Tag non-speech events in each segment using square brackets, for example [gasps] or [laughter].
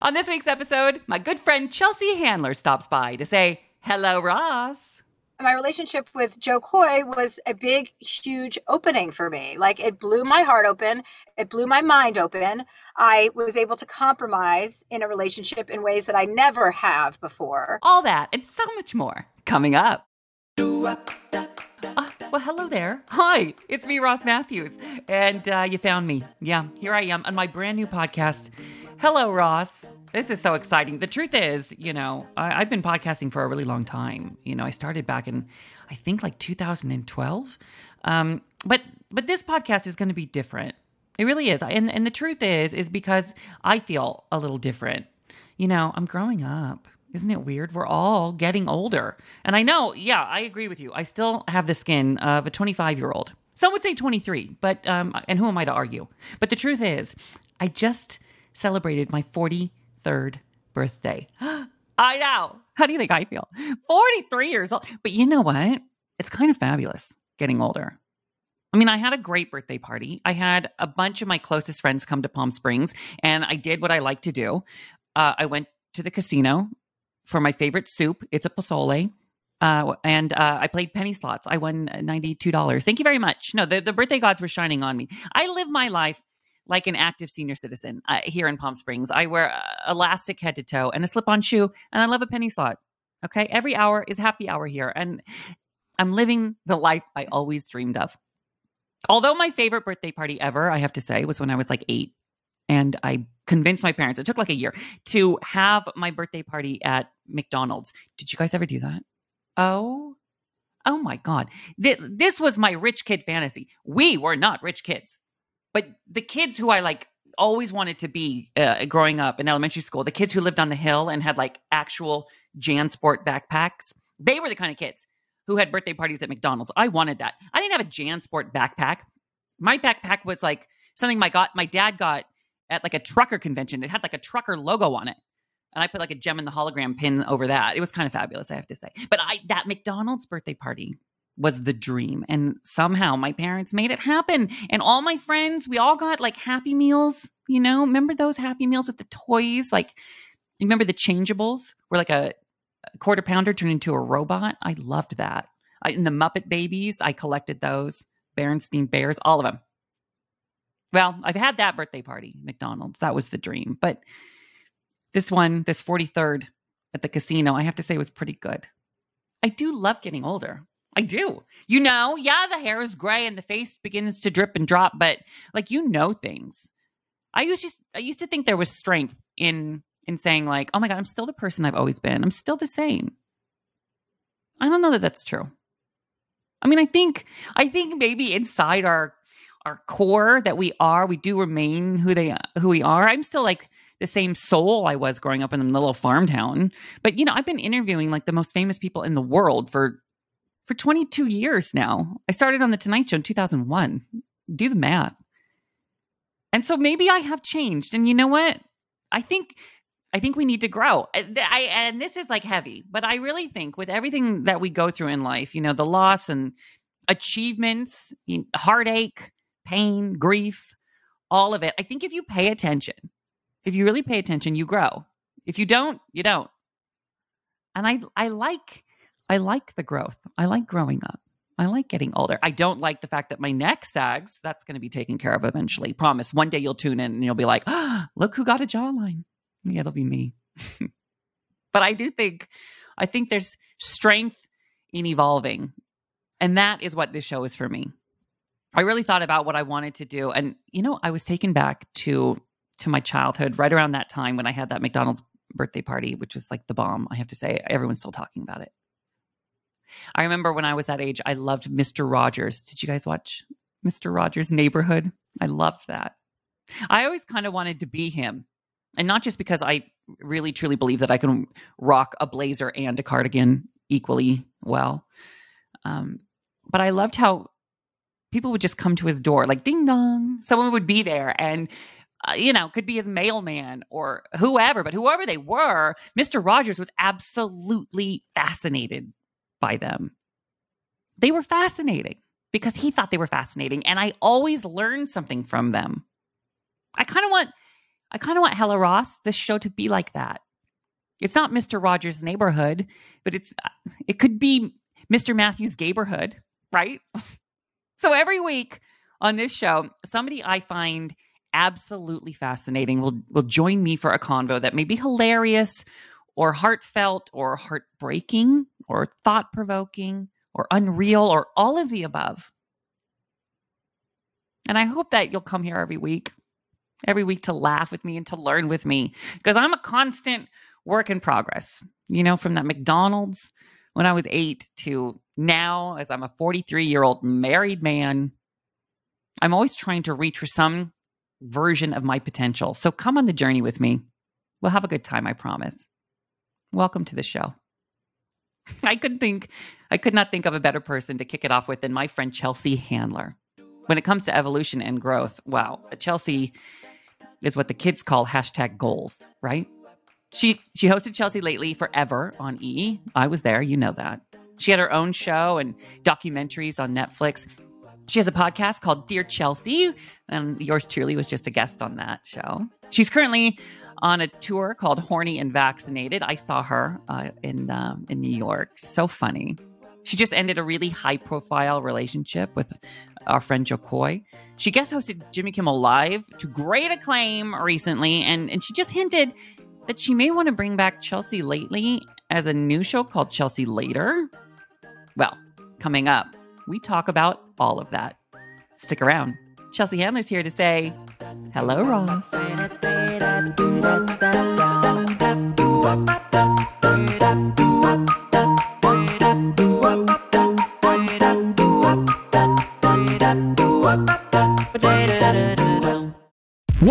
On this week's episode, my good friend Chelsea Handler stops by to say, Hello, Ross. My relationship with Jo Koy was a big, huge opening for me. Like it blew my heart open, it blew my mind open. I was able to compromise in a relationship in ways that I never have before. All that and so much more coming up. Uh, well, hello there. Hi, it's me, Ross Mathews. And uh, you found me. Yeah, here I am on my brand new podcast. Hello, Ross. This is so exciting. The truth is, you know, I, have been podcasting for a really long time. You know, I started back in, I think, like 2012. Um, but but this podcast is going to be different. It really is. And and the truth is, is because I feel a little different. You know, I'm growing up. Isn't it weird? We're all getting older. And I know, yeah, I agree with you. I still have the skin of a 25 year old. Some would say 23, but um, and who am I to argue? But the truth is, I just celebrated my 43rd birthday. [gasps] I know. How do you think I feel? 43 years old. But you know what? It's kind of fabulous getting older. I mean, I had a great birthday party. I had a bunch of my closest friends come to Palm Springs, and I did what I like to do. Uh, I went to the casino for my favorite soup. It's a pozole. Uh, and uh, I played penny slots. I won $92. Thank you very much. No, the, the birthday gods were shining on me. I live my life like an active senior citizen uh, here in Palm Springs. I wear uh, elastic head to toe and a slip on shoe, and I love a penny slot. Okay. Every hour is happy hour here. And I'm living the life I always dreamed of. Although my favorite birthday party ever, I have to say, was when I was like eight. And I convinced my parents, it took like a year to have my birthday party at McDonald's. Did you guys ever do that? Oh, oh my God. This was my rich kid fantasy. We were not rich kids. But the kids who I like always wanted to be uh, growing up in elementary school, the kids who lived on the hill and had like actual JanSport backpacks, they were the kind of kids who had birthday parties at McDonald's. I wanted that. I didn't have a JanSport backpack. My backpack was like something my got my dad got at like a trucker convention. It had like a trucker logo on it. And I put like a gem in the hologram pin over that. It was kind of fabulous, I have to say. But I that McDonald's birthday party was the dream. And somehow my parents made it happen. And all my friends, we all got like happy meals, you know? Remember those happy meals with the toys? Like, you remember the changeables where like a, a quarter pounder turned into a robot? I loved that. I, and the Muppet Babies, I collected those. Berenstain Bears, all of them. Well, I've had that birthday party, McDonald's. That was the dream. But this one, this 43rd at the casino, I have to say was pretty good. I do love getting older. I do. You know, yeah, the hair is gray and the face begins to drip and drop, but like you know things. I used to I used to think there was strength in in saying like, "Oh my god, I'm still the person I've always been. I'm still the same." I don't know that that's true. I mean, I think I think maybe inside our our core that we are, we do remain who they who we are. I'm still like the same soul I was growing up in the little farm town. But you know, I've been interviewing like the most famous people in the world for for 22 years now. I started on the Tonight Show in 2001. Do the math. And so maybe I have changed. And you know what? I think I think we need to grow. Uh, I, and this is like heavy, but I really think with everything that we go through in life, you know, the loss and achievements, heartache, pain, grief, all of it. I think if you pay attention, if you really pay attention, you grow. If you don't, you don't. And I I like I like the growth. I like growing up. I like getting older. I don't like the fact that my neck sags. That's going to be taken care of eventually. Promise. One day you'll tune in and you'll be like, oh, [gasps] look who got a jawline. Yeah, it'll be me. [laughs] but I do think, I think there's strength in evolving. And that is what this show is for me. I really thought about what I wanted to do. And, you know, I was taken back to to my childhood right around that time when I had that McDonald's birthday party, which was like the bomb. I have to say, everyone's still talking about it. I remember when I was that age, I loved Mr. Rogers. Did you guys watch Mr. Rogers' Neighborhood? I loved that. I always kind of wanted to be him. And not just because I really truly believe that I can rock a blazer and a cardigan equally well. Um, but I loved how people would just come to his door, like ding dong. Someone would be there and uh, you know, could be his mailman or whoever, but whoever they were, Mr. Rogers was absolutely fascinated by them. They were fascinating because he thought they were fascinating. And I always learned something from them. I kind of want, I kind of want Hello Ross, this show to be like that. It's not Mr. Rogers' neighborhood, but it's it could be Mr. Mathews' neighborhood, right? [laughs] so every week on this show, somebody I find absolutely fascinating will will join me for a convo that may be hilarious or heartfelt or heartbreaking or thought provoking or unreal or all of the above. And I hope that you'll come here every week, every week to laugh with me and to learn with me because I'm a constant work in progress. You know, from that McDonald's when I was eight to now, as I'm a 43 year old married man, I'm always trying to reach for some version of my potential. So come on the journey with me. We'll have a good time, I promise. Welcome to the show. I could think, I could not think of a better person to kick it off with than my friend Chelsea Handler. When it comes to evolution and growth, wow, Chelsea is what the kids call hashtag goals, right? She she hosted Chelsea lately forever on E. I was there, you know that. She had her own show and documentaries on Netflix. She has a podcast called Dear Chelsea, and yours truly was just a guest on that show. She's currently on a tour called Horny and Vaccinated. I saw her uh, in um, in New York. So funny. She just ended a really high profile relationship with our friend Jo Koy. She guest hosted Jimmy Kimmel Live to great acclaim recently, and, and she just hinted that she may want to bring back Chelsea Lately as a new show called Chelsea Later. Well, coming up, we talk about all of that. Stick around. Chelsea Handler's here to say, Hello, Ross da da da da.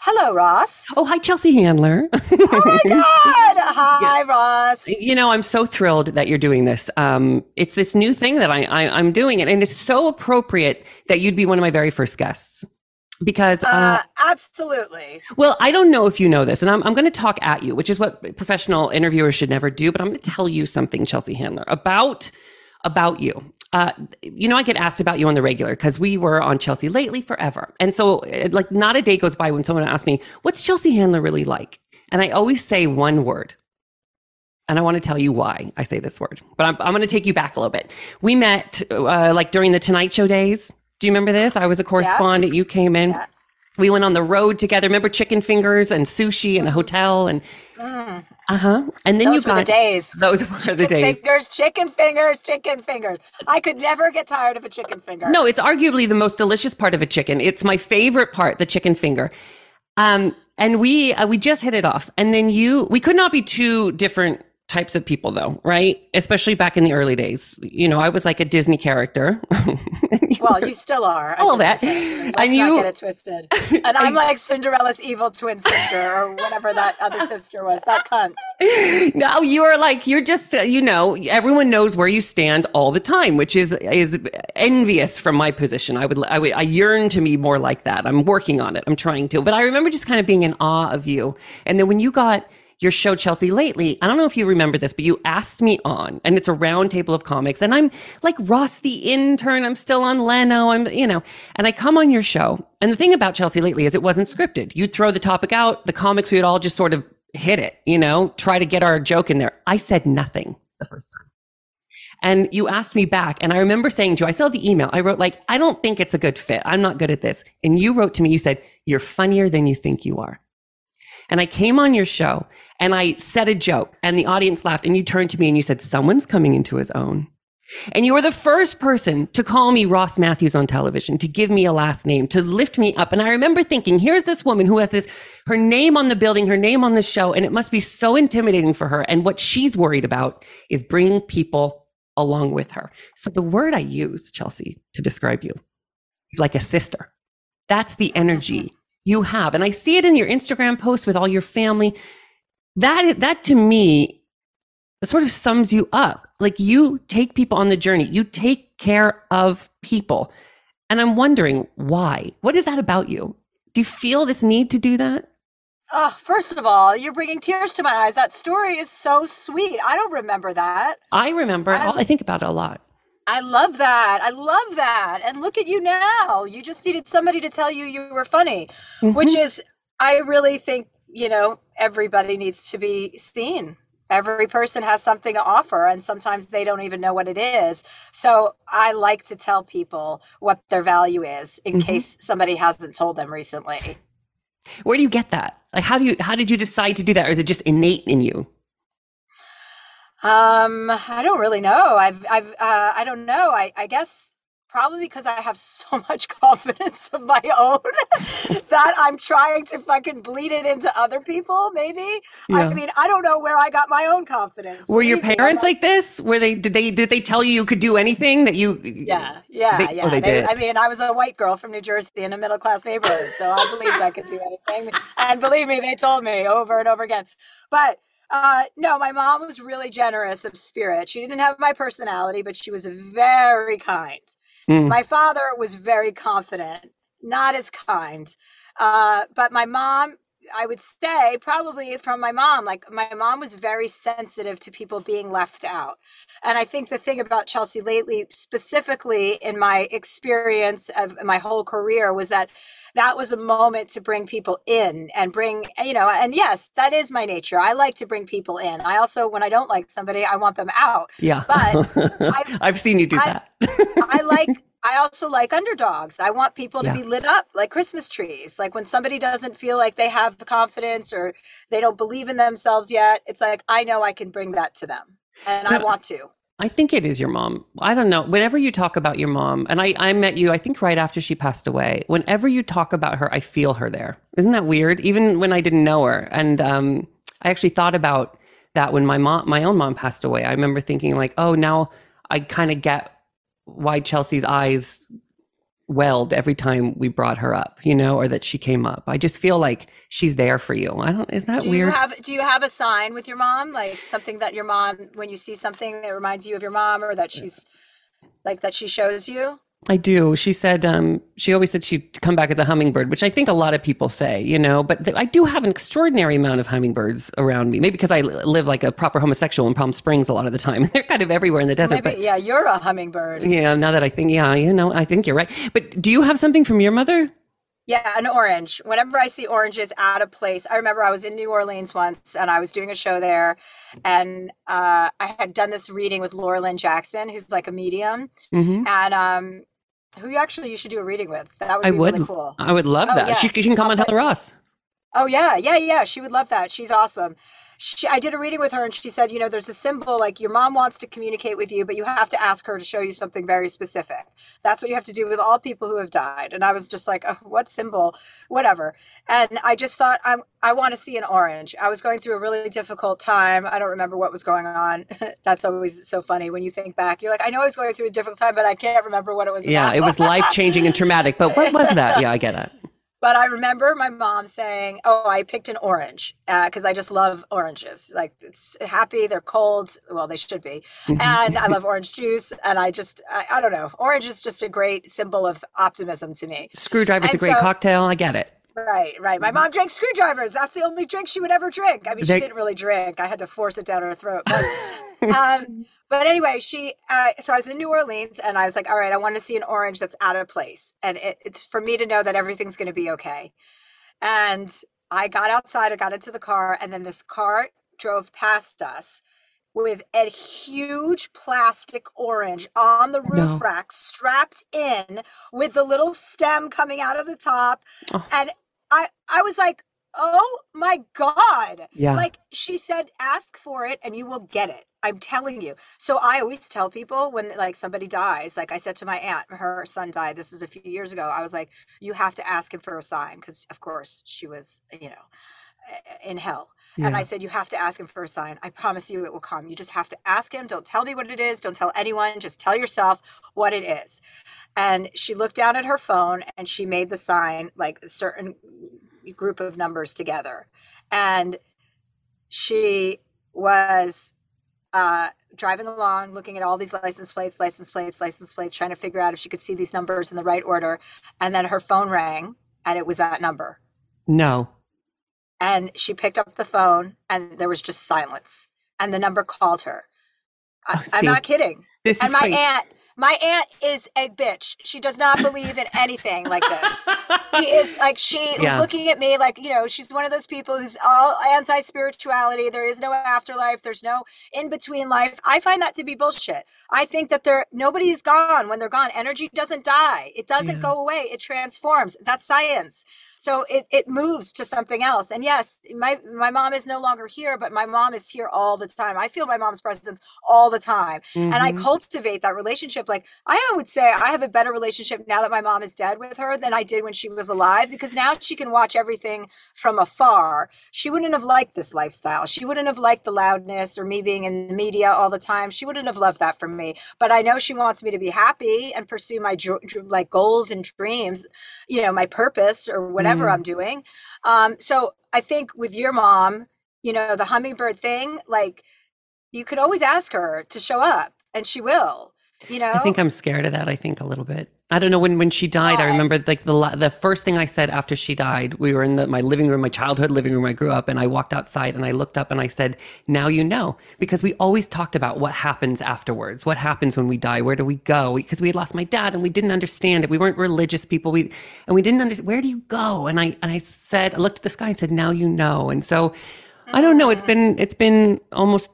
Hello, Ross. Oh, hi, Chelsea Handler. Oh my [laughs] God. Hi, Ross. you know, I'm so thrilled that you're doing this. Um, it's this new thing that I, I, I'm doing, it, and it's so appropriate that you'd be one of my very first guests. Because, uh, Uh, absolutely. well, I don't know if you know this, and I'm, I'm going to talk at you, which is what professional interviewers should never do. But I'm going to tell you something, Chelsea Handler, about about you. Uh, you know, I get asked about you on the regular because we were on Chelsea lately forever. And so, uh, like, not a day goes by when someone asks me, What's Chelsea Handler really like? And I always say one word. And I want to tell you why I say this word. But I'm, I'm going to take you back a little bit. We met uh, like during the Tonight Show days. Do you remember this? I was a correspondent. You came in. Yeah. We went on the road together. Remember chicken fingers and sushi and a hotel and Mm. uh huh. And then Those you got the days. Those were the Chicken days. Fingers, chicken fingers, chicken fingers. I could never get tired of a chicken finger. No, it's arguably the most delicious part of a chicken. It's my favorite part, the chicken finger. Um, and we uh, we just hit it off. And then you, we could not be two different types of people, though, right? Especially back in the early days. You know, I was like a Disney character. [laughs] Well, you still are. I All just that. can't- Let's And you- get it twisted. And I'm [laughs] like Cinderella's evil twin sister, or whatever that other sister was. That cunt. [laughs] no, you are like you're just you know everyone knows where you stand all the time, which is is envious from my position. I would I would I yearn to be more like that. I'm working on it. I'm trying to, but I remember just kind of being in awe of you. And then when you got your show Chelsea lately, I don't know if you remember this, but you asked me on, and it's a round table of comics, and I'm like Ross the intern. I'm still on Leno. I'm you know, and I come on your show, and the thing about Chelsea lately is it wasn't scripted. You'd throw the topic out, the comics we would all just sort of hit it, you know, try to get our joke in there. I said nothing the first time. And you asked me back, and I remember saying to you, I saw the email. I wrote, like, I don't think it's a good fit. I'm not good at this. And you wrote to me, you said, You're funnier than you think you are. And I came on your show and I said a joke, and the audience laughed. And you turned to me and you said, Someone's coming into his own. And you were the first person to call me Ross Mathews on television, to give me a last name, to lift me up. And I remember thinking, here's this woman who has this, her name on the building, her name on the show, and it must be so intimidating for her. And what she's worried about is bringing people along with her. So the word I use, Chelsea, to describe you is like a sister. That's the energy you have. And I see it in your Instagram posts with all your family. That that to me sort of sums you up. Like you take people on the journey. You take care of people. And I'm wondering why. What is that about you? Do you feel this need to do that? Oh, first of all, you're bringing tears to my eyes. That story is so sweet. I don't remember that. I remember. I, I think about it a lot. I love that. I love that. And look at you now. You just needed somebody to tell you you were funny, mm-hmm. which is, I really think, you know, everybody needs to be seen. Every person has something to offer, and sometimes they don't even know what it is. So I like to tell people what their value is in mm-hmm. case somebody hasn't told them recently. Where do you get that? Like, how do you, how did you decide to do that? Or is it just innate in you? Um, I don't really know. I've, I've, uh, I don't know. I, I guess probably because I have [laughs] so much confidence of my own [laughs] that I'm trying to fucking bleed it into other people. Maybe. Yeah. I mean, I don't know where I got my own confidence. Were your parents like, like, this? Were they? Did they? Did they tell you you could do anything that you? Yeah, yeah, they, yeah. Oh, they, they did. I mean, I was a white girl from New Jersey in a middle class neighborhood, so I believed I could do anything. And believe me, they told me over and over again. But uh, no, my mom was really generous of spirit. She didn't have my personality, but she was very kind. Mm. My father was very confident, not as kind. Uh, but my mom, I would say, probably from my mom, like my mom was very sensitive to people being left out. And I think the thing about Chelsea lately, specifically in my experience of my whole career, was that that was a moment to bring people in and bring, you know, and yes, that is my nature. I like to bring people in. I also, when I don't like somebody, I want them out. Yeah. But [laughs] I've, I've seen you do I, that. I like, I also like underdogs. I want people to yeah. be lit up like Christmas trees. Like when somebody doesn't feel like they have the confidence or they don't believe in themselves yet, it's like, I know I can bring that to them and I want to. I think it is your mom. I don't know. Whenever you talk about your mom, and I, I met you, I think right after she passed away, whenever you talk about her, I feel her there. Isn't that weird? Even when I didn't know her. And um, I actually thought about that when my mom, my own mom passed away. I remember thinking, like, oh, now I kind of get why Chelsea's eyes welled every time we brought her up, you know, or that she came up. I just feel like she's there for you. I don't. Is that do weird? You have, do you have a sign with your mom, like something that your mom, when you see something that reminds you of your mom, or that uh, she's like that she shows you? I do. She said um, she always said she'd come back as a hummingbird, which I think a lot of people say, you know. But th- I do have an extraordinary amount of hummingbirds around me. Maybe because I live like a proper homosexual in Palm Springs a lot of the time. [laughs] They're kind of everywhere in the desert. Maybe, but yeah, you're a hummingbird. Yeah. Now that I think, yeah, you know, I think you're right. But do you have something from your mother? Yeah, an orange. Whenever I see oranges out of place, I remember I was in New Orleans once and I was doing a show there, and uh, I had done this reading with Laura Lynne Jackson, who's like a medium, mm-hmm. and um, who you actually you should do a reading with. That would I be would, really cool. I would love oh, that. Yeah. She, she, can come on Hello Ross. Oh yeah, yeah, yeah. She would love that. She's awesome. She, I did a reading with her, and she said, you know, there's a symbol like your mom wants to communicate with you, but you have to ask her to show you something very specific. That's what you have to do with all people who have died. And I was just like, oh, what symbol? Whatever. And I just thought, I'm, I want to see an orange. I was going through a really difficult time. I don't remember what was going on. [laughs] That's always so funny when you think back. You're like, I know I was going through a difficult time, but I can't remember what it was. Yeah, about. it was life changing and traumatic. But what was that? [laughs] Yeah, I get it. But I remember my mom saying, "Oh, I picked an orange because uh, I just love oranges. Like it's happy, they're cold. Well, they should be, mm-hmm. and I love orange juice. And I just, I, I, don't know, orange is just a great symbol of optimism to me. Screwdriver's and a great so, cocktail. I get it. Right, right. My mom drank screwdrivers. That's the only drink she would ever drink. I mean, they, she didn't really drink. I had to force it down her throat. But, [laughs] um, but anyway, she. Uh, so I was in New Orleans, and I was like, "All right, I want to see an orange that's out of place, and it, it's for me to know that everything's going to be okay." And I got outside, I got into the car, and then this car drove past us with a huge plastic orange on the roof no. rack, strapped in with the little stem coming out of the top, oh. and I I was like, oh my god yeah like she said ask for it and you will get it I'm telling you. So I always tell people when like somebody dies, like I said to my aunt, her son died. This was a few years ago. I was like, you have to ask him for a sign because, of course, she was, you know, in hell. And I said, You have to ask him for a sign. I promise you it will come. You just have to ask him. Don't tell me what it is. Don't tell anyone. Just tell yourself what it is. And she looked down at her phone and she made the sign, like a certain group of numbers together. And she was uh, driving along, looking at all these license plates, license plates, license plates, trying to figure out if she could see these numbers in the right order. And then her phone rang and it was that number. No. And she picked up the phone and there was just silence. And the number called her. I, Oh, I'm see, not kidding. This And my aunt, my aunt is a bitch. She does not believe in anything like this. She is like she Yeah. was looking at me like you know she's one of those people who's all anti spirituality. There is no afterlife. There's no in between life. I find that to be bullshit. I think that there nobody's gone when they're gone. Energy doesn't die. It doesn't Yeah. go away. It transforms. That's science. So it, it moves to something else. And yes, my my mom is no longer here, but my mom is here all the time. I feel my mom's presence all the time. And I Mhm. cultivate that relationship. Like I would say I have a better relationship now that my mom is dead with her than I did when she was alive because now she can watch everything from afar. She wouldn't have liked this lifestyle. She wouldn't have liked the loudness or me being in the media all the time. She wouldn't have loved that from me. But I know she wants me to be happy and pursue my dr- dr- like goals and dreams, you know, my purpose or whatever Mm. I'm doing. Um, so I think with your mom, you know, the hummingbird thing, like you could always ask her to show up and she will, you know? I think I'm scared of that. I think a little bit. I don't know when when she died. I remember like the the first thing I said after she died. We were in the, my living room, my childhood living room. I grew up, and I walked outside and I looked up and I said, "Now you know," because we always talked about what happens afterwards. What happens when we die? Where do we go? Because we had lost my dad and we didn't understand it. We weren't religious people. We and we didn't understand where do you go. And I and I said, I looked at the sky and said, "Now you know." And so I don't know. It's mm. been it's been almost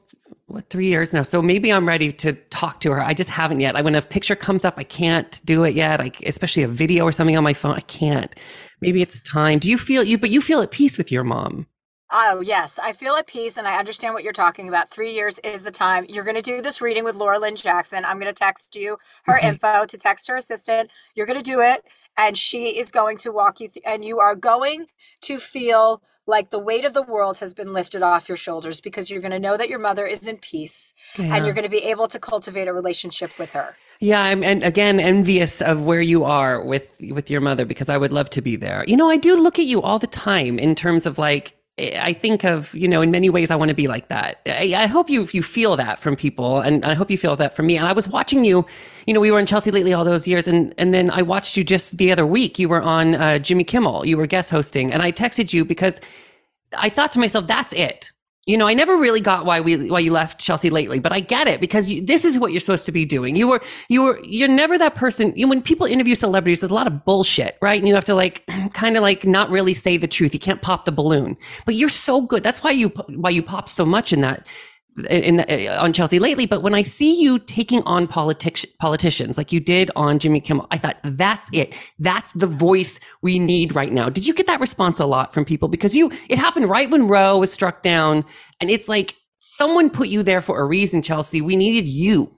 what three years now. So maybe I'm ready to talk to her. I just haven't yet. I when a picture comes up, I can't do it yet. I, especially a video or something on my phone, I can't. Maybe it's time. Do you feel you? But you feel at peace with your mom. Oh, yes. I feel at peace and I understand what you're talking about. Three years is the time. You're going to do this reading with Laura Lynne Jackson. I'm going to text you her Okay. info to text her assistant. You're going to do it and she is going to walk you through, and you are going to feel like the weight of the world has been lifted off your shoulders because you're going to know that your mother is in peace Yeah. and you're going to be able to cultivate a relationship with her. Yeah, I'm and again envious of where you are with with your mother because I would love to be there. You know, I do look at you all the time in terms of like I think of you know in many ways I want to be like that. I, I hope you you feel that from people, and I hope you feel that from me. And I was watching you. You know, we were in Chelsea lately all those years, and and then I watched you just the other week. You were on uh, Jimmy Kimmel. You were guest hosting, and I texted you because I thought to myself, that's it. You know, I never really got why we why you left Chelsea lately, but I get it because you, this is what you're supposed to be doing. You were you were you're never that person. You when people interview celebrities, there's a lot of bullshit, right? And you have to like [clears throat] kind of like not really say the truth. You can't pop the balloon, but you're so good. That's why you why you pop so much in that in the, uh, on Chelsea lately. But when I see you taking on politics politicians like you did on Jimmy Kimmel, I thought that's it. That's the voice we need right now. Did you get that response a lot from people? Because you it happened right when Roe was struck down, and it's like someone put you there for a reason, Chelsea. We needed you.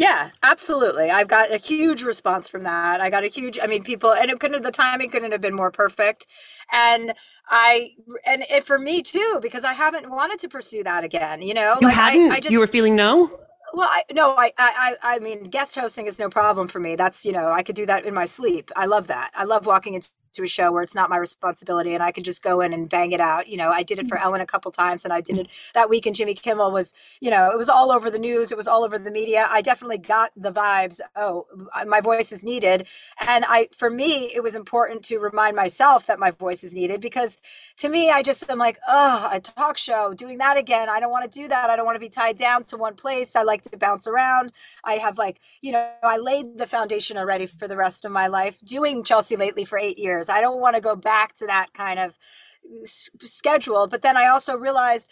Yeah, absolutely. I've got a huge response from that. I got a huge, I mean, people, and it couldn't have, the timing couldn't have been more perfect. And I, and it for me too, because I haven't wanted to pursue that again, you know? You Like, I- hadn't. I, just, you were feeling no. well, I, no, I, I, I I mean, guest hosting is no problem for me. That's, you know, I could do that in my sleep. I love that. I love walking into a show where it's not my responsibility and I can just go in and bang it out. You know, I did it for mm-hmm. Ellen a couple times and I did it that week and Jimmy Kimmel was, you know, it was all over the news. It was all over the media. I definitely got the vibes. Oh, uh, my voice is needed. And I, for me, it was important to remind myself that my voice is needed because to me, I just am like, oh, a talk show, doing that again. I don't want to do that. I don't want to be tied down to one place. I like to bounce around. I have like, you know, I laid the foundation already for the rest of my life doing Chelsea lately for eight years. I don't want to go back to that kind of s- schedule. But then I also realized,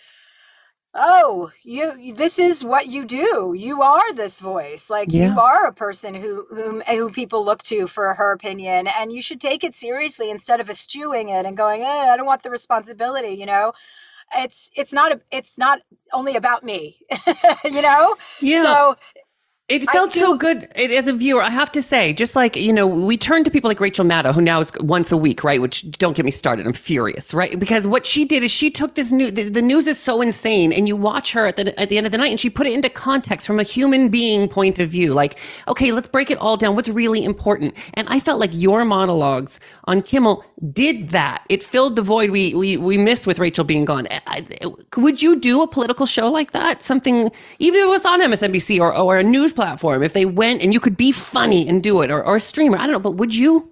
oh you this is what you do you are this voice like Yeah. you are a person who whom who people look to for her opinion and you should take it seriously instead of eschewing it and going eh, i don't want the responsibility you know it's it's not a, it's not only about me [laughs] you know Yeah. so It felt so good it, as a viewer. I have to say, just like you know, we turn to people like Rachel Maddow, who now is once a week, right? Which don't get me started. I'm furious, right? Because what she did is she took this news. The, the, news is so insane, and you watch her at the at the end of the night, and she put it into context from a human being point of view. Like, okay, let's break it all down. What's really important? And I felt like your monologues on Kimmel did that. It filled the void we we we missed with Rachel being gone. I, would you do a political show like that? Something even if it was on MSNBC or or a news platform, if they went and you could be funny and do it, or, or a streamer, I don't know, but would you?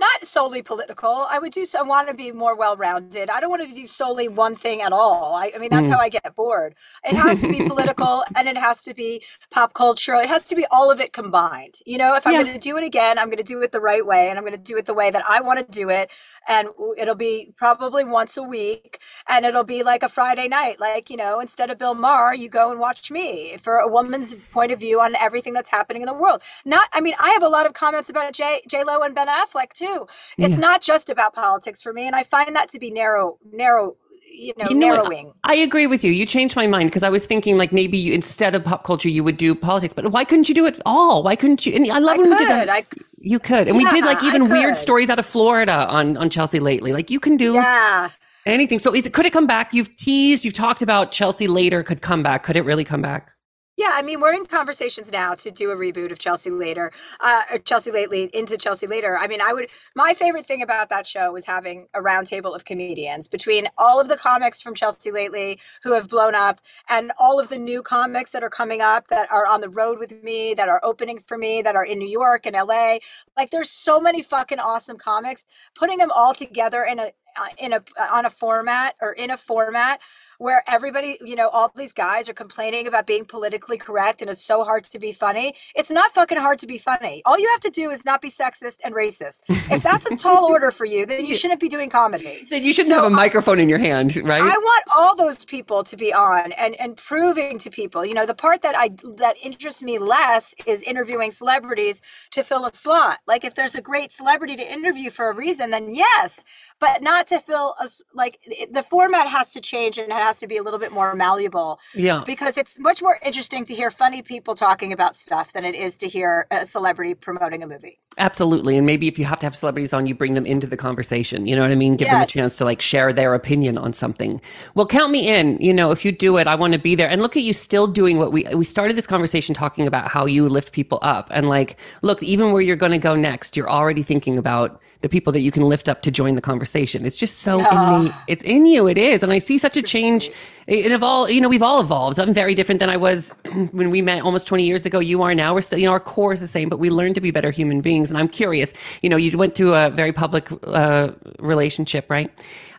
Not solely political. I would do. I want to be more well-rounded. I don't want to do solely one thing at all. I, I mean, that's mm. how I get bored. It has to be political, [laughs] and it has to be pop culture. It has to be all of it combined. You know, if I'm yeah. going to do it again, I'm going to do it the right way, and I'm going to do it the way that I want to do it. And it'll be probably once a week, and it'll be like a Friday night. Like you know, instead of Bill Maher, you go and watch me for a woman's point of view on everything that's happening in the world. Not. I mean, I have a lot of comments about J J Lo and Ben Affleck too too. It's yeah. not just about politics for me, and I find that to be narrow, narrow, you know, you know narrowing. I agree with you. You changed my mind because I was thinking like maybe you, instead of pop culture, you would do politics. But why couldn't you do it all? Why couldn't you? And I love I when could. you did that. I, you could, and yeah, we did like even weird stories out of Florida on on Chelsea lately. Like you can do. Yeah anything. So is it, could it come back? You've teased, you've talked about Chelsea later could come back. Could it really come back? Yeah, I mean, we're in conversations now to do a reboot of Chelsea later, uh, Chelsea lately into Chelsea later. I mean, I would. My favorite thing about that show was having a roundtable of comedians between all of the comics from Chelsea lately who have blown up, and all of the new comics that are coming up that are on the road with me, that are opening for me, that are in New York and LA. Like, there's so many fucking awesome comics. Putting them all together in a Uh, in a on a format or in a format where everybody, you know, all these guys are complaining about being politically correct and it's so hard to be funny. It's not fucking hard to be funny. All you have to do is not be sexist and racist. If that's a tall [laughs] order for you, then you shouldn't be doing comedy. Then you shouldn't so have a microphone in your hand, right? I want all those people to be on and and proving to people. You know, the part that I that interests me less is interviewing celebrities to fill a slot. Like if there's a great celebrity to interview for a reason, then yes, but not to feel a like the format has to change and it has to be a little bit more malleable. Yeah. Because it's much more interesting to hear funny people talking about stuff than it is to hear a celebrity promoting a movie. Absolutely. And maybe if you have to have celebrities on, you bring them into the conversation. You know what I mean? Give yes. them a chance to like share their opinion on something. Well, count me in. You know, if you do it, I want to be there. And look at you still doing what we we started this conversation talking about how you lift people up. And like, look, even where you're going to go next, you're already thinking about the people that you can lift up to join the conversation. It's just so yeah. in me. It's in you. It is. And I see such a change. It evolved, you know, we've all evolved. I'm very different than I was [clears throat] when we met almost 20 years ago. You are now. We're still, you know, our core is the same, but we learned to be better human beings. And I'm curious, you know, you went through a very public uh, relationship, right?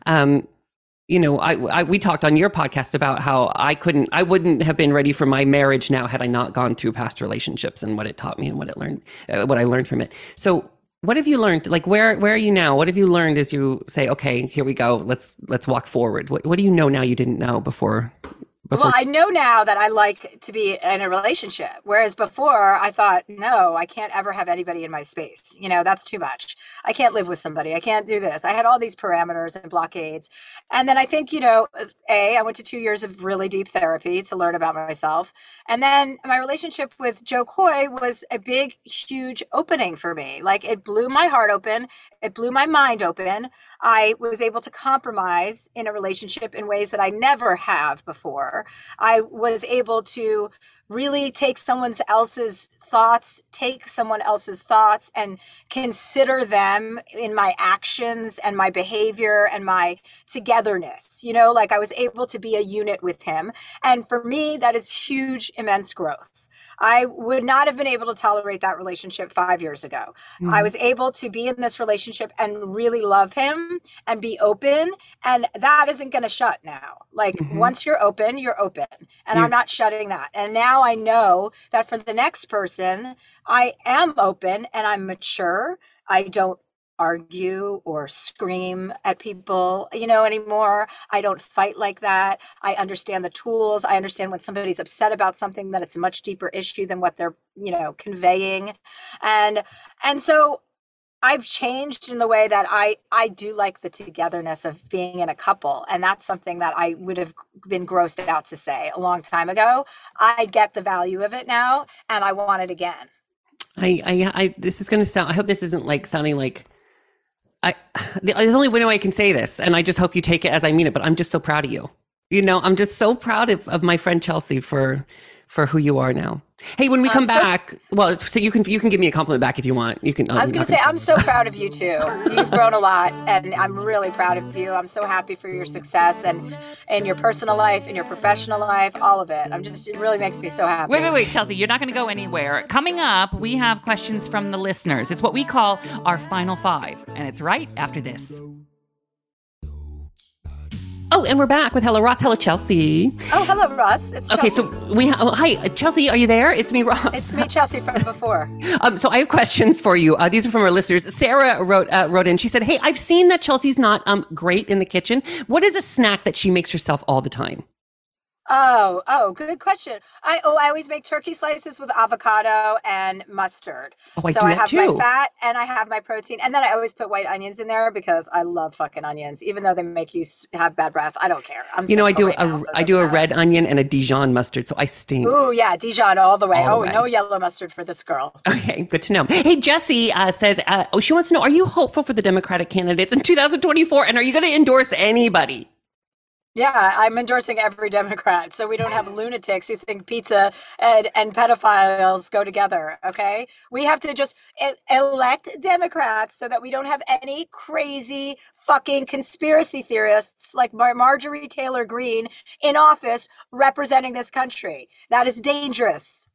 Um, you know, I, I, we talked on your podcast about how I couldn't, I wouldn't have been ready for my marriage now had I not gone through past relationships and what it taught me and what it learned, uh, what I learned from it. So what have you learned? Like where where are you now? What have you learned as you say okay here we go. Let's let's walk forward. What, what do you know now you didn't know before before- well, I know now that I like to be in a relationship. Whereas before, I thought, no, I can't ever have anybody in my space. You know, that's too much. I can't live with somebody. I can't do this. I had all these parameters and blockades. And then I think, you know, A, I went to two years of really deep therapy to learn about myself. And then my relationship with Jo Koy was a big, huge opening for me. Like it blew my heart open, it blew my mind open. I was able to compromise in a relationship in ways that I never have before. I was able to really take someone else's thoughts, take someone else's thoughts and consider them in my actions and my behavior and my togetherness. You know, like I was able to be a unit with him. And for me, that is huge, immense growth. I would not have been able to tolerate that relationship five years ago. Mm-hmm. I was able to be in this relationship and really love him and be open. And that isn't going to shut now. Like mm-hmm. once you're open, you're open. And yeah. I'm not shutting that. And now I know that for the next person, I am open and I'm mature. I don't argue or scream at people, you know, anymore. I don't fight like that. I understand the tools. I understand when somebody's upset about something that it's a much deeper issue than what they're, you know, conveying. And and so I've changed in the way that I I do like the togetherness of being in a couple, and that's something that I would have been grossed out to say a long time ago. I get the value of it now, and I want it again. I, I, I this is going to sound. I hope this isn't like sounding like. I [sighs] there's only one way I can say this, and I just hope you take it as I mean it. But I'm just so proud of you. You know, I'm just so proud of, of my friend Chelsea for for who you are now. Hey, when we um, come so, back, well, so you can you can give me a compliment back if you want. You can. I um, was going to say I'm so proud of you too. You've grown a lot, and I'm really proud of you. I'm so happy for your success and in your personal life, in your professional life, all of it. I'm just it really makes me so happy. Wait, wait, wait, Chelsea, you're not going to go anywhere. Coming up, we have questions from the listeners. It's what we call our final five, and it's right after this. Oh, and we're back with Hello Ross. Hello Chelsea. Oh, hello Ross. It's Chelsea. okay. So we ha- oh, hi Chelsea. Are you there? It's me, Ross. It's me, Chelsea from [laughs] before. um, so I have questions for you. Uh, these are from our listeners. Sarah wrote uh, wrote in. She said, "Hey, I've seen that Chelsea's not um great in the kitchen. What is a snack that she makes herself all the time?" Oh, oh, good question. I oh, I always make turkey slices with avocado and mustard. Oh, I so do I have too. my fat and I have my protein, and then I always put white onions in there because I love fucking onions, even though they make you have bad breath. I don't care. I'm you know, I do right a now, so I do a red onion and a Dijon mustard, so I stink. Ooh, yeah, Dijon all the way. All oh, the no yellow mustard for this girl. Okay, good to know. Hey, Jesse uh, says, uh, oh, she wants to know: Are you hopeful for the Democratic candidates in 2024, and are you going to endorse anybody? Yeah, I'm endorsing every Democrat so we don't have lunatics who think pizza and, and pedophiles go together. Okay. We have to just elect Democrats so that we don't have any crazy fucking conspiracy theorists like Mar- Marjorie Taylor Greene in office representing this country. That is dangerous.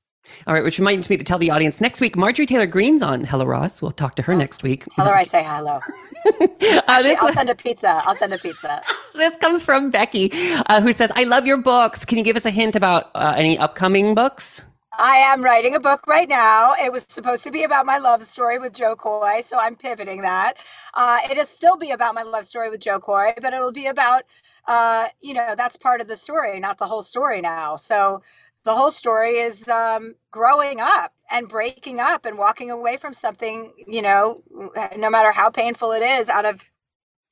All right, which reminds me to tell the audience next week, Marjorie Taylor Greene's on Hello Ross. We'll talk to her oh, next week. Tell her I say hello. [laughs] uh, Actually, I'll send a pizza. I'll send a pizza. [laughs] this comes from Becky, uh, who says, I love your books. Can you give us a hint about uh, any upcoming books? I am writing a book right now. It was supposed to be about my love story with Jo Koy, so I'm pivoting that. Uh, it'll still be about my love story with Jo Koy, but it'll be about, uh, you know, that's part of the story, not the whole story now. So the whole story is um, growing up and breaking up and walking away from something, you know, no matter how painful it is, out of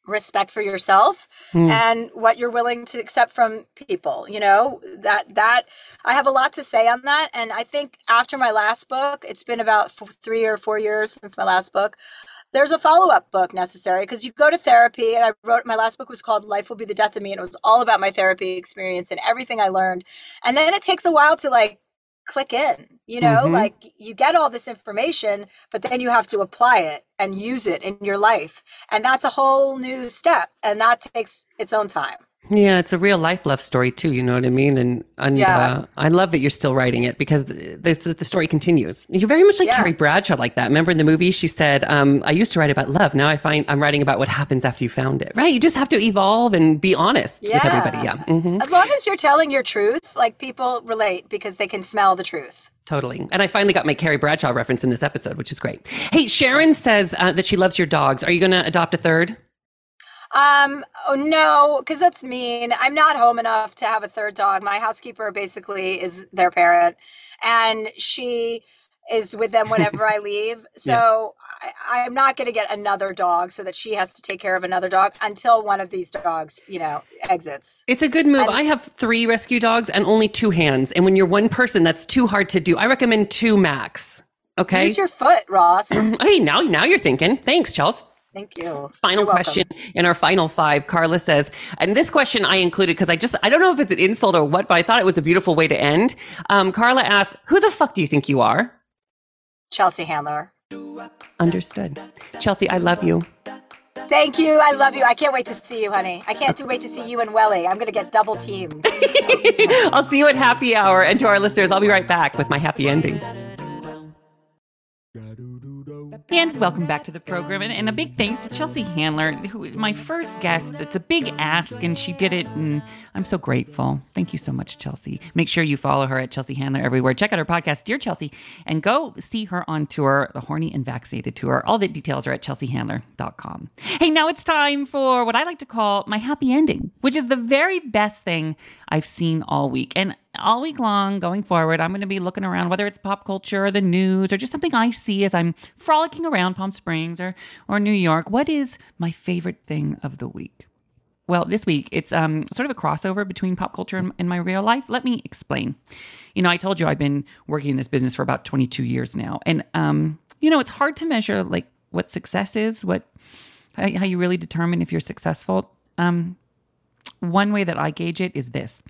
respect for yourself mm. and what you're willing to accept from people you know that that i have a lot to say on that and i think after my last book it's been about f- three or four years since my last book there's a follow-up book necessary because you go to therapy and i wrote my last book was called life will be the death of me and it was all about my therapy experience and everything i learned. And then it takes a while to like click in you know? Mm-hmm. like you get all this information but then you have to apply it and use it in your life. And that's a whole new step and that takes its own time yeah, it's a real life love story too. You know what I mean? And and yeah. uh, I love that you're still writing it because the, the, the story continues. You're very much like yeah. Carrie Bradshaw, like that. Remember in the movie, she said, um, "I used to write about love. Now I find I'm writing about what happens after you found it." Right? You just have to evolve and be honest yeah. with everybody. Yeah. Mm-hmm. As long as you're telling your truth, like people relate because they can smell the truth. Totally. And I finally got my Carrie Bradshaw reference in this episode, which is great. Hey, Sharon says uh, that she loves your dogs. Are you going to adopt a third? Um, oh no, because that's mean. I'm not home enough to have a third dog. My housekeeper basically is their parent, and she is with them whenever I [laughs] leave. So yeah. I, am not going to get another dog so that she has to take care of another dog until one of these dogs, you know, exits. It's a good move. And, I have three rescue dogs and only two hands. And when you're one person, that's too hard to do. I recommend two max. Okay. Use your foot, Ross. [clears throat] hey, now, now you're thinking. Thanks, Chelsea. Thank you. Final You're question welcome. in our final five. Carla says, and this question I included because I just, I don't know if it's an insult or what, but I thought it was a beautiful way to end. Um, Carla asks, Who the fuck do you think you are? Chelsea Handler. Understood. Chelsea, I love you. Thank you. I love you. I can't wait to see you, honey. I can't wait to see you and Welly. I'm going to get double teamed. [laughs] I'll see you at happy hour. And to our listeners, I'll be right back with my happy ending. And welcome back to the program. And, and, a big thanks to Chelsea Handler, who is my first guest. It's a big ask, and she did it. And I'm so grateful. Thank you so much, Chelsea. Make sure you follow her at Chelsea Handler everywhere. Check out her podcast, Dear Chelsea, and go see her on tour, the Horny and Vaccinated tour. All the details are at chelseahandler.com. Hey, now it's time for what I like to call my happy ending, which is the very best thing I've seen all week. And all week long going forward, I'm going to be looking around, whether it's pop culture or the news or just something I see as I'm frolicking around Palm Springs or, or New York. What is my favorite thing of the week? Well, this week it's um, sort of a crossover between pop culture and, and my real life. Let me explain. You know, I told you I've been working in this business for about 22 years now, and um, you know, it's hard to measure like what success is, what how, how you really determine if you're successful. Um, one way that I gauge it is this.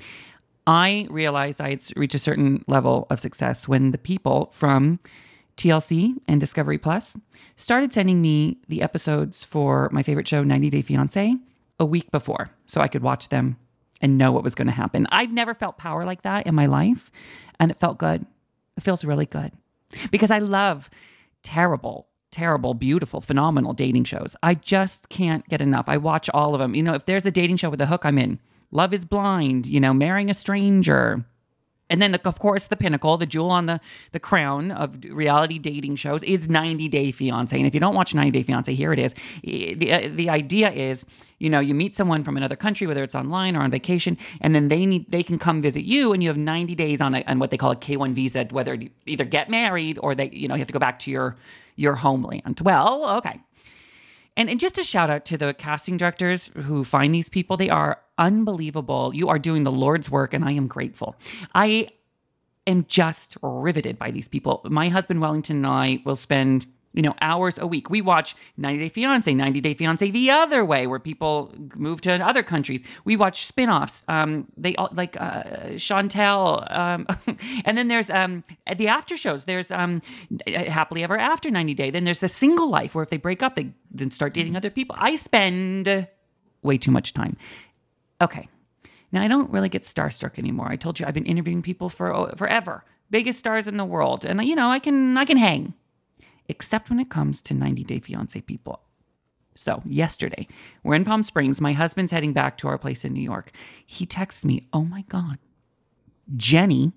I realized I had reached a certain level of success when the people from TLC and Discovery Plus started sending me the episodes for my favorite show, 90 Day Fiancé, a week before so I could watch them and know what was going to happen. I've never felt power like that in my life, and it felt good. It feels really good because I love terrible, terrible, beautiful, phenomenal dating shows. I just can't get enough. I watch all of them. You know, if there's a dating show with a hook, I'm in. Love is Blind, you know, Marrying a Stranger. And then, of course, the pinnacle, the jewel on the, the crown of reality dating shows is 90 Day Fiance. And if you don't watch 90 Day Fiance, here it is. The, uh, the idea is, you know, you meet someone from another country, whether it's online or on vacation, and then they need they can come visit you, and you have 90 days on, a, on what they call a K1 visa, whether you either get married or they, you know, you have to go back to your your homeland. Well, okay. And, and just a shout out to the casting directors who find these people. They are unbelievable. You are doing the Lord's work, and I am grateful. I am just riveted by these people. My husband Wellington and I will spend you know, hours a week. We watch 90 Day Fiance, 90 Day Fiance the other way, where people move to other countries. We watch spin-offs. Um, they all like uh, Chantel, um, [laughs] and then there's um, the after shows. There's um, Happily Ever After 90 Day. Then there's the single life, where if they break up, they then start dating other people. I spend way too much time. Okay, now I don't really get starstruck anymore. I told you I've been interviewing people for oh, forever, biggest stars in the world, and you know I can I can hang except when it comes to 90 Day Fiance people. So, yesterday, we're in Palm Springs. My husband's heading back to our place in New York. He texts me, Oh my God, Jenny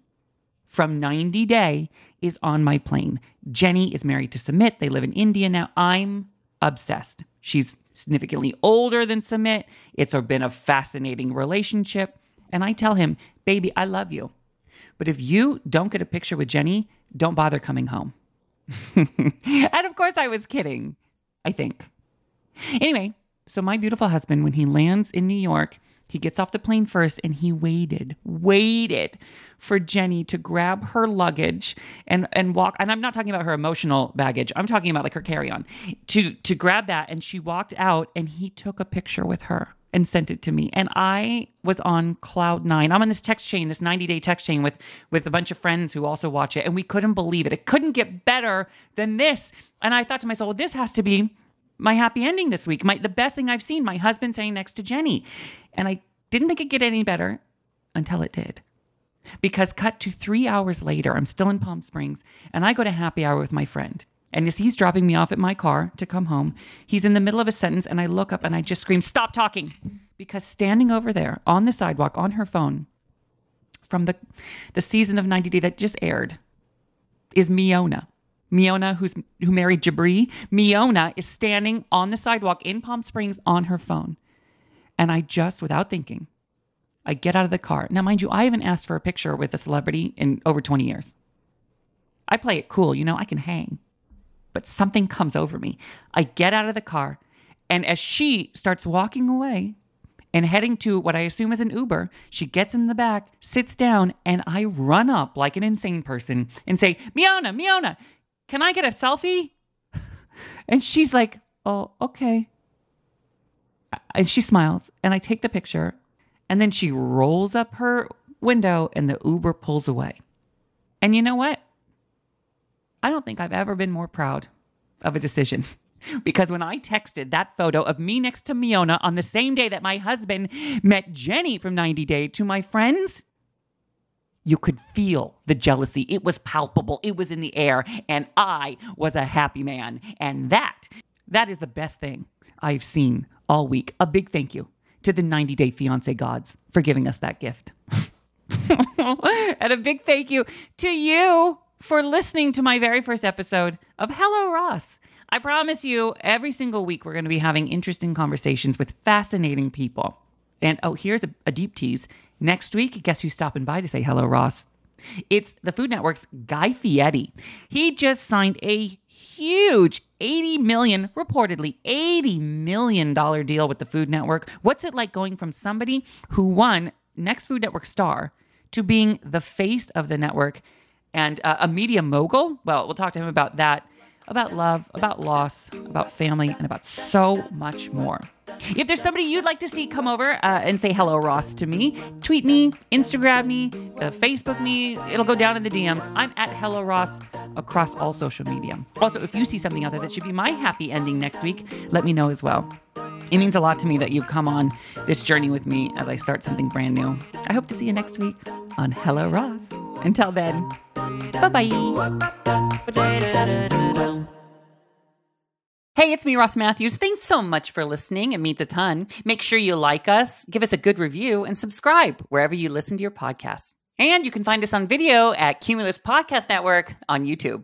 from 90 Day is on my plane. Jenny is married to Sumit. They live in India now. I'm obsessed. She's significantly older than Sumit. It's been a fascinating relationship. And I tell him, Baby, I love you. But if you don't get a picture with Jenny, don't bother coming home. [laughs] and of course, I was kidding, I think. Anyway, so my beautiful husband, when he lands in New York, he gets off the plane first and he waited, waited for Jenny to grab her luggage and and walk. And I'm not talking about her emotional baggage. I'm talking about like her carry-on. To to grab that and she walked out and he took a picture with her and sent it to me. And I was on cloud nine. I'm on this text chain, this 90 day text chain with, with a bunch of friends who also watch it. And we couldn't believe it. It couldn't get better than this. And I thought to myself, well, this has to be my happy ending this week. My, the best thing I've seen, my husband saying next to Jenny. And I didn't think it'd get any better until it did. Because cut to three hours later, I'm still in Palm Springs and I go to happy hour with my friend. And as he's dropping me off at my car to come home, he's in the middle of a sentence and I look up and I just scream, Stop talking! Because standing over there on the sidewalk on her phone from the, the season of 90 Day that just aired is Miona. Miona, who's who married Jibri, Miona is standing on the sidewalk in Palm Springs on her phone. And I just, without thinking, I get out of the car. Now, mind you, I haven't asked for a picture with a celebrity in over 20 years. I play it cool, you know, I can hang but something comes over me. I get out of the car, and as she starts walking away and heading to what I assume is an Uber, she gets in the back, sits down, and I run up like an insane person and say, Miona, Miona, can I get a selfie? [laughs] And she's like, Oh, okay. And she smiles, and I take the picture, and then she rolls up her window, and the Uber pulls away. And you know what? I don't think I've ever been more proud of a decision. [laughs] Because when I texted that photo of me next to Miona on the same day that my husband met Jenny from 90 Day to my friends, you could feel the jealousy. It was palpable, it was in the air, and I was a happy man. And that, that is the best thing I've seen all week. A big thank you to the 90 Day Fiance gods for giving us that gift. [laughs] and a big thank you to you for listening to my very first episode of Hello Ross. I promise you, every single week, we're going to be having interesting conversations with fascinating people. And oh, here's a, a deep tease Next week, guess who's stopping by to say hello, Ross? It's the Food Network's Guy Fieri. He just signed a huge 80 million, reportedly 80 million dollar deal with the Food Network. What's it like going from somebody who won next Food Network star to being the face of the network and uh, a media mogul? Well, we'll talk to him about that, about love, about loss, about family, and about so much more. If there's somebody you'd like to see come over uh, and say hello, Ross, to me, tweet me, Instagram me, uh, Facebook me. It'll go down in the DMs. I'm at Hello Ross across all social media. Also, if you see something out there that should be my happy ending next week, let me know as well. It means a lot to me that you've come on this journey with me as I start something brand new. I hope to see you next week on Hello Ross. Until then, bye bye. Hey, it's me, Ross Mathews. Thanks so much for listening. It means a ton. Make sure you like us, give us a good review, and subscribe wherever you listen to your podcasts. And you can find us on video at Cumulus Podcast Network on YouTube.